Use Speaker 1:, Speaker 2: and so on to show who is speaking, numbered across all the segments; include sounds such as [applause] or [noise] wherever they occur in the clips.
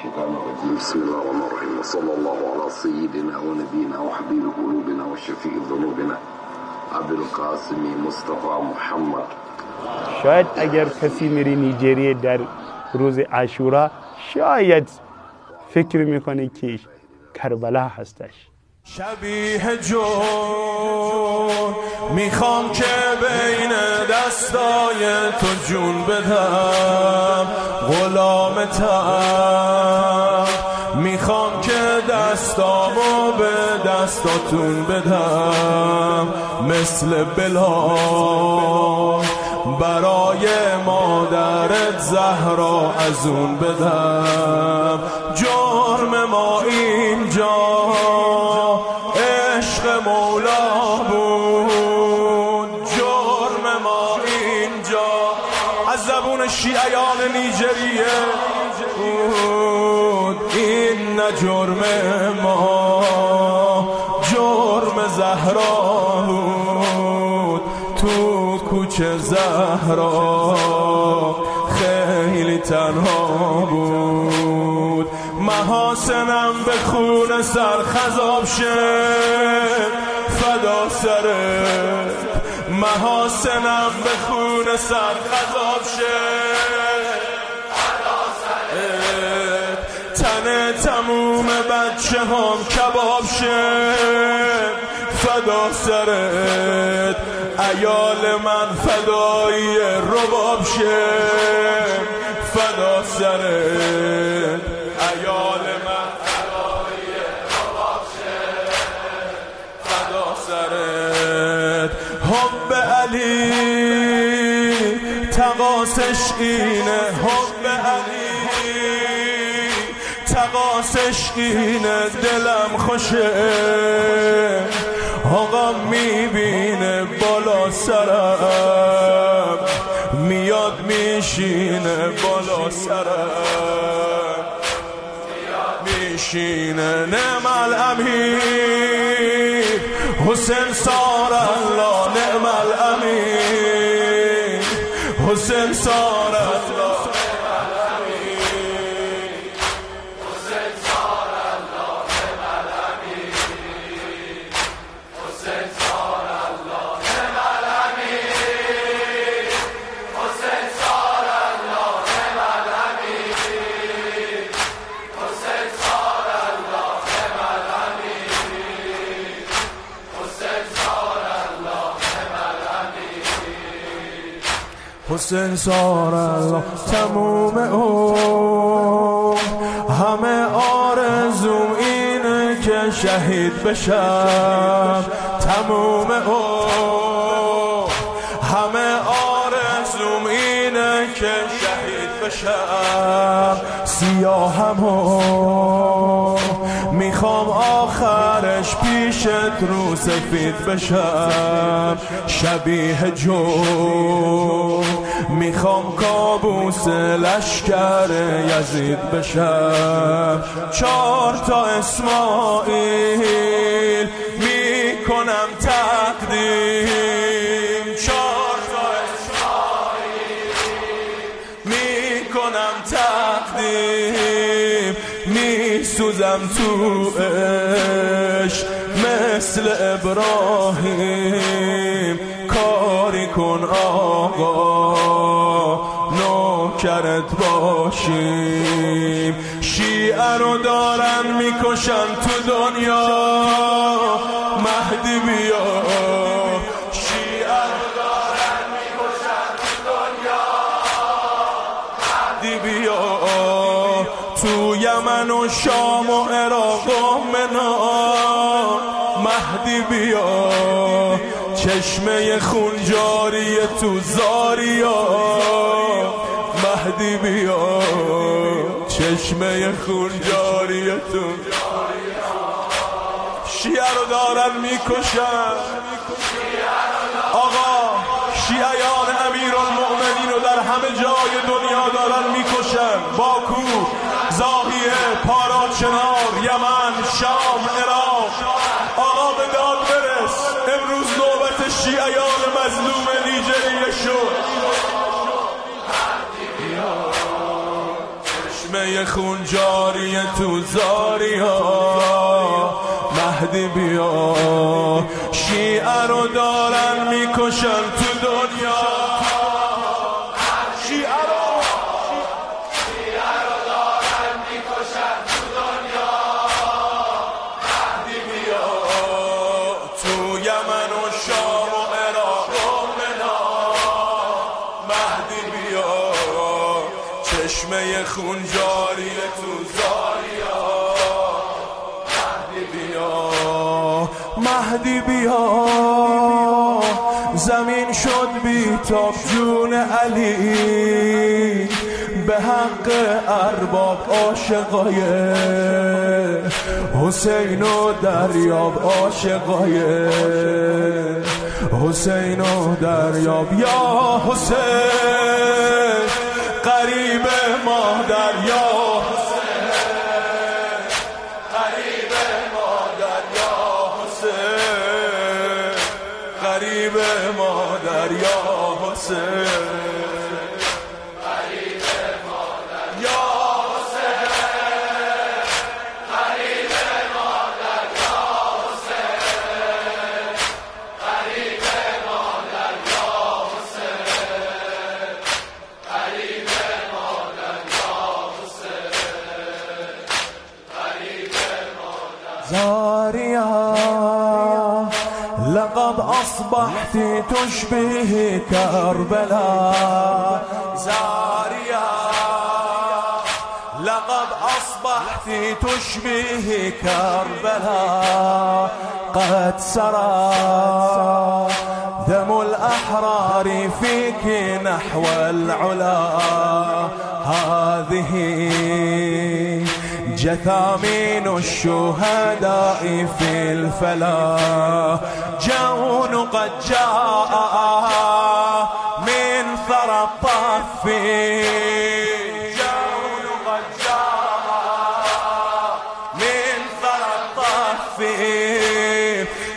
Speaker 1: الشيطان الرجيم. بسم الله الرحمن الرحيم. وصلى الله على سيدنا ونبينا وحبيب قلوبنا وشفيع ذنوبنا. عبد القاسم مصطفى محمد.
Speaker 2: شاید اگر کسی میری نیجریه در روز عاشورا شاید فکر می‌کنه که کربلا هستش.
Speaker 3: شبیه جون. می‌خوام که بین دستای تو جون بدم. غلامتم. می‌خوام که دستامو به دستاتون بدم. مثل بلال. برای مادرت زهرا از اون بدم. جرم شیعیان نیجریه. بود این نه جرم ما جرم زهرا بود. تو کوچه زهرا خیلی تنها بود. محاسنم به خون سر خذاب شد. فدا سرت محاسنم به خون سر خذاب شد تن تموم بچه هم کباب شد فدا سرت ایال من فدایی رباب شد فدا سرت. تقاسش اینه حب علی. تقاسش اینه دلم خوشه. آقا می‌بینه بالا سرم. میاد میشینه بالا سرم. میشینه نعم الامیر حسین سار الله حسین حسین سار الله تموم او همه آرزوم اینه که شهید بشم. تموم او همه آرزوم اینه که شهید بشم. سیاهم می‌خوام آخرش پیشت رو سفید بشم. شبیه جو می‌خوام کابوس لشکر یزید بشم. چهار تا اسماعیل می‌کنم تقدیم. چهار تا اسماعیل می‌کنم تقدیم. میسوزم تو عشق مثل ابراهیم. کاری کن آقا نوکرت باشیم. شیعه رو دارن می‌کشن تو دنیا. مهدی بیا. می‌کشن تو دنیا. مهدی تو شام و عراق و منا. مهدی بیا. چشمه خون جاری تو زاریا. مهدی بیا. چشمه خون جاری تو شیعه رو دارن می‌کشن. آقا شیعیان امیر المؤمنین رو در همه جای دنیا دارن می‌کشن. باکو زاهیه پاراچنار یمن شام. شد. چشمه خون جاری تو زاریا مهدی بیا. شیعه رو دارن می‌کشن تو دنیا. چشمه خون جاری تو زاریا. مهدی بیا مهدی بیا. زمین شد بی تاب جون علی. به حق ارباب عاشقای حسین و دریاب عاشقای حسین و دریاب. یا حسین قریب مادر یا حسین قریب مادر یا حسین. قریب مادر یا حسین. زاريا لقد أصبحت تشبه كربلاء. زاريا لقد أصبحت تشبه كربلاء. قد سرى دم الأحرار فيك نحو العلا. هذه جثامين الشهداء في الفلا جون قد جاء من ثرى الطفين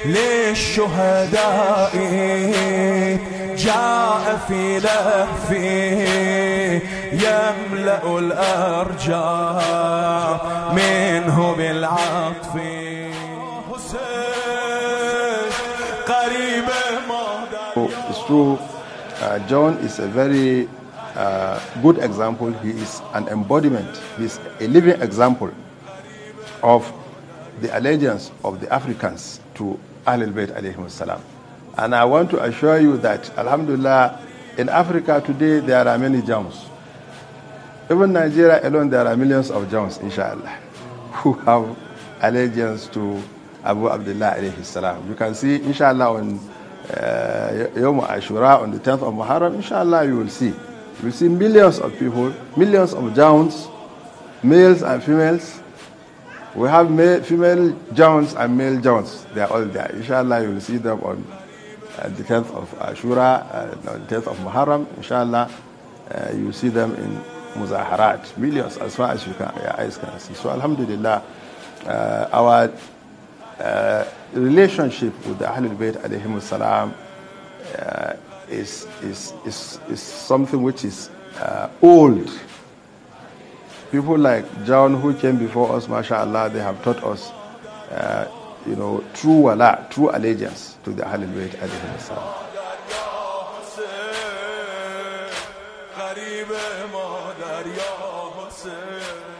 Speaker 3: للشهداء جاء في لهفه يملأ الأرجاء منه بالعطف حسين قريب
Speaker 4: So it's true, uh, John is a very uh, good example. He is an embodiment, he is a living example of the allegiance of the Africans to Ahlul Bayt alayhim salam. And I want to assure you that, Alhamdulillah, in Africa today there are many Johns. Even Nigeria alone, there are millions of Johns, inshallah, [laughs] who have allegiance to Abu Abdullah. You can see, inshallah, on uh, Yom Ashura, on the 10th of Muharram, inshallah, you will see. You will see millions of people, millions of Johns, males and females. We have male, female Johns and male Johns. They are all there. Inshallah, you will see them on uh, the 10th of Ashura, uh, the 10th of Muharram. Inshallah, uh, you see them in muzaharat, millions as far as you can, your eyes can see. So, Alhamdulillah, uh, our uh, relationship with the Ahlul Bayt alayhim uh, is, is, is, is something which is uh, old. People like John who came before us, mashallah, they have taught us, you know, true wala, true allegiance to the Ahlul Bayt alayhim salam.
Speaker 3: غریب مادر یا حسین